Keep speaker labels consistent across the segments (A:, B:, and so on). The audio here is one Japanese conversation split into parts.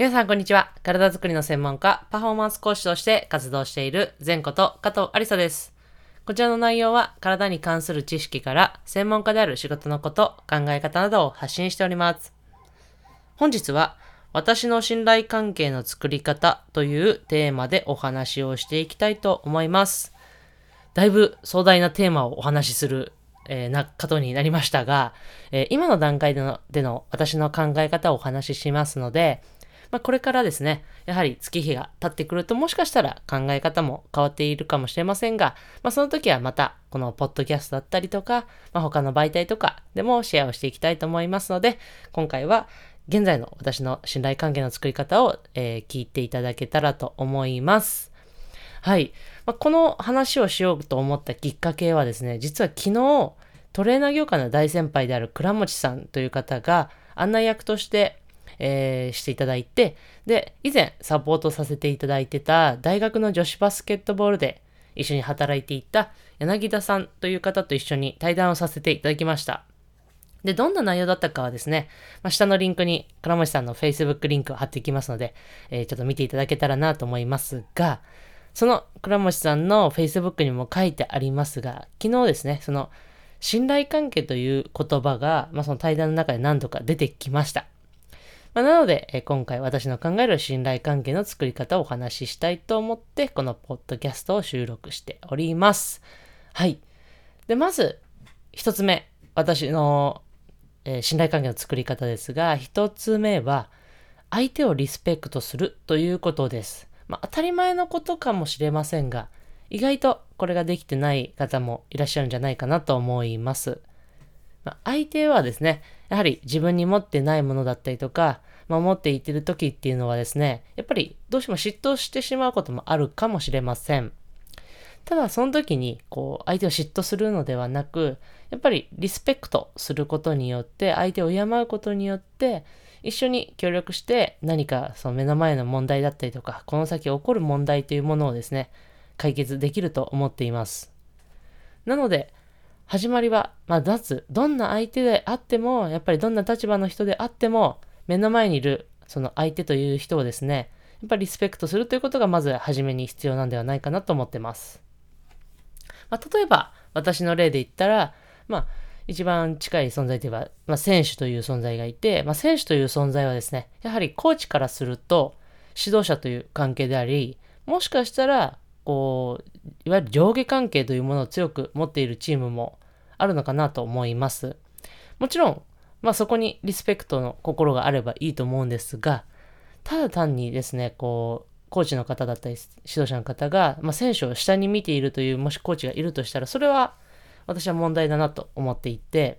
A: 皆さん、こんにちは。体づくりの専門家、パフォーマンス講師として活動している前こと加藤ありさです。こちらの内容は、体に関する知識から専門家である仕事のこと、考え方などを発信しております。本日は、私の信頼関係の作り方というテーマでお話をしていきたいと思います。だいぶ壮大なテーマをお話しするえー、な、ことになりましたが、えー、今の段階でのでの私の考え方をお話ししますので、まあ、これからですね、やはり月日が経ってくるともしかしたら考え方も変わっているかもしれませんが、まあ、その時はまたこのポッドキャストだったりとか、まあ、他の媒体とかでもシェアをしていきたいと思いますので、今回は現在の私の信頼関係の作り方を、えー、聞いていただけたらと思います。はい。まあ、この話をしようと思ったきっかけはですね、実は昨日、トレーナー業界の大先輩である倉持さんという方が案内役として、えー、していただいて、で、以前サポートさせていただいてた大学の女子バスケットボールで一緒に働いていた柳田さんという方と一緒に対談をさせていただきました。で、どんな内容だったかはですね、まあ、下のリンクに倉持さんの Facebook リンクを貼っていきますので、えー、ちょっと見ていただけたらなと思いますが、その倉持さんの Facebook にも書いてありますが、昨日ですね、その信頼関係という言葉が、まあ、その対談の中で何度か出てきました。まあ、なので、え今回私の考える信頼関係の作り方をお話ししたいと思って、このポッドキャストを収録しております。はい。で、まず、一つ目、私の、え、信頼関係の作り方ですが、一つ目は、相手をリスペクトするということです。まあ、当たり前のことかもしれませんが、意外とこれができてない方もいらっしゃるんじゃないかなと思います。まあ、相手はですね、やはり自分に持ってないものだったりとか、まあ、持っていてる時っていうのはですね、やっぱりどうしても嫉妬してしまうこともあるかもしれません。ただその時にこう相手を嫉妬するのではなく、やっぱりリスペクトすることによって、相手を敬うことによって、一緒に協力して何かその目の前の問題だったりとか、この先起こる問題というものをですね、解決できると思っています。なので、始まりは、まあ、脱、どんな相手であっても、やっぱりどんな立場の人であっても、目の前にいる、その相手という人をですね、やっぱりリスペクトするということがまず初めに必要なんではないかなと思ってます。まあ、例えば、私の例で言ったら、まあ、一番近い存在といえば、まあ、選手という存在がいて、まあ、選手という存在はですね、やはりコーチからすると、指導者という関係であり、もしかしたら、こう、いわゆる上下関係というものを強く持っているチームもあるのかなと思います。もちろん、まあそこにリスペクトの心があればいいと思うんですが、ただ単にですね、こう、コーチの方だったり、指導者の方が、まあ、選手を下に見ているという、もしコーチがいるとしたら、それは私は問題だなと思っていて、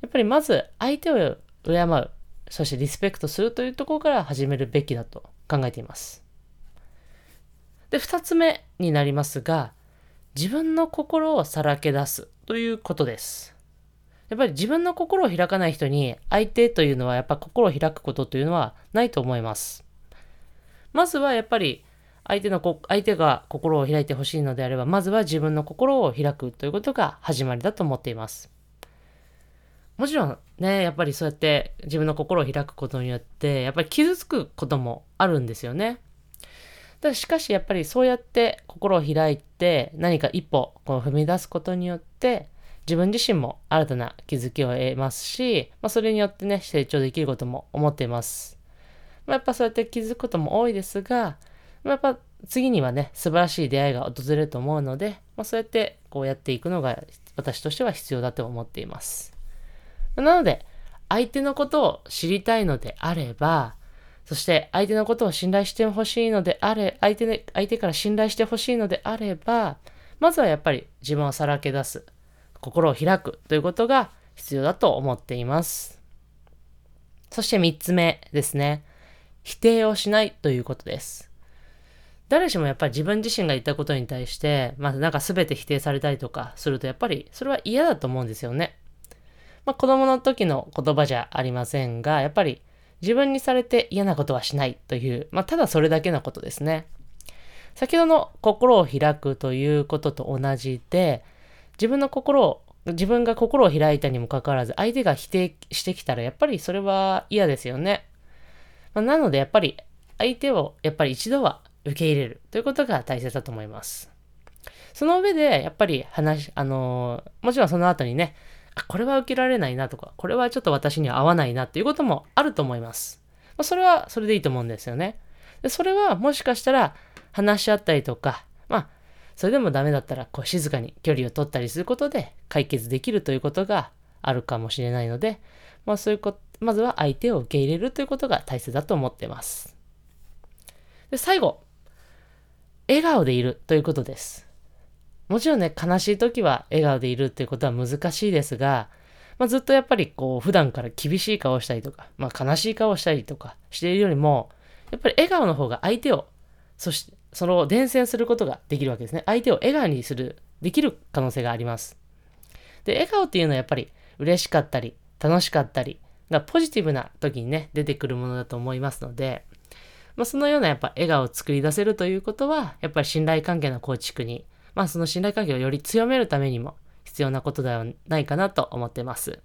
A: やっぱりまず相手を敬う、そしてリスペクトするというところから始めるべきだと考えています。で、二つ目になりますが、自分の心をさらけ出すということです。やっぱり自分の心を開かない人に相手というのはやっぱ心を開くことというのはないと思います。まずはやっぱり相手の相手が心を開いてほしいのであれば、まずは自分の心を開くということが始まりだと思っています。もちろんね、やっぱりそうやって自分の心を開くことによって、やっぱり傷つくこともあるんですよね。だしかしやっぱりそうやって心を開いて何か一歩こう踏み出すことによって自分自身も新たな気づきを得ますし、まあ、それによってね成長できることも思っています。まあ、やっぱそうやって気づくことも多いですが、まあ、やっぱ次にはね素晴らしい出会いが訪れると思うので、まあ、そうやってこうやっていくのが私としては必要だと思っています。なので相手のことを知りたいのであればそして相手のことを信頼してほしいのであれ、相手で、相手から信頼してほしいのであれば、まずはやっぱり自分をさらけ出す、心を開くということが必要だと思っています。そして三つ目ですね。否定をしないということです。誰しもやっぱり自分自身が言ったことに対して、まあなんか全て否定されたりとかするとやっぱりそれは嫌だと思うんですよね。まあ子供の時の言葉じゃありませんが、やっぱり自分にされて嫌なことはしないという、まあ、ただそれだけのことですね。先ほどの心を開くということと同じで、自分の心を、自分が心を開いたにもかかわらず、相手が否定してきたら、やっぱりそれは嫌ですよね。まあ、なのでやっぱり相手をやっぱり一度は受け入れるということが大切だと思います。その上で、やっぱり話、あのー、もちろんその後にね、これは受けられないなとか、これはちょっと私には合わないなっていうこともあると思います。まあ、それはそれでいいと思うんですよね。でそれはもしかしたら話し合ったりとか、まあ、それでもダメだったら、こう静かに距離を取ったりすることで解決できるということがあるかもしれないので、まあそういうこと、まずは相手を受け入れるということが大切だと思っています。で、最後、笑顔でいるということです。もちろんね、悲しい時は笑顔でいるっていうことは難しいですが、まあ、ずっとやっぱりこう、普段から厳しい顔をしたりとか、まあ、悲しい顔をしたりとかしているよりも、やっぱり笑顔の方が相手を、そして、その伝染することができるわけですね。相手を笑顔にする、できる可能性があります。で、笑顔っていうのはやっぱり嬉しかったり、楽しかったり、がポジティブな時にね、出てくるものだと思いますので、まあ、そのようなやっぱ笑顔を作り出せるということは、やっぱり信頼関係の構築にまあその信頼関係をより強めるためにも必要なことではないかなと思ってます。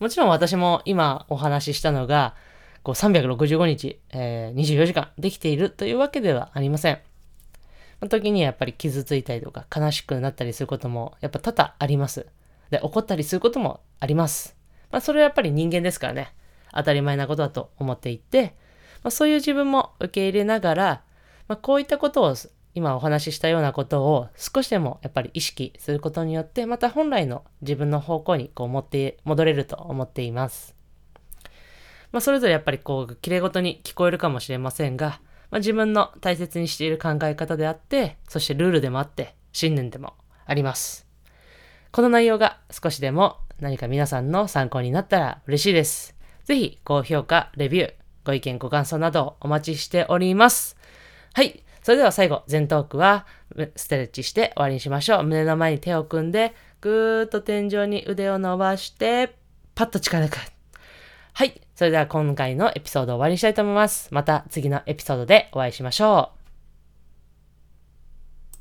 A: もちろん私も今お話ししたのが、こう365日、えー、24時間できているというわけではありません。時にはやっぱり傷ついたりとか悲しくなったりすることもやっぱ多々あります。で、怒ったりすることもあります。まあそれはやっぱり人間ですからね。当たり前なことだと思っていて、まあ、そういう自分も受け入れながら、まあ、こういったことを今お話ししたようなことを少しでもやっぱり意識することによって、また本来の自分の方向にこう持って戻れると思っています。まあ、それぞれやっぱりこう、綺麗事に聞こえるかもしれませんが、まあ、自分の大切にしている考え方であって、そしてルールでもあって、信念でもあります。この内容が少しでも何か皆さんの参考になったら嬉しいです。ぜひ高評価、レビュー、ご意見、ご感想などお待ちしております。はい。それでは最後、前トークはストレッチして終わりにしましょう。胸の前に手を組んで、ぐーっと天井に腕を伸ばして、パッと力抜く。はい。それでは今回のエピソードを終わりにしたいと思います。また次のエピソードでお会いしましょう。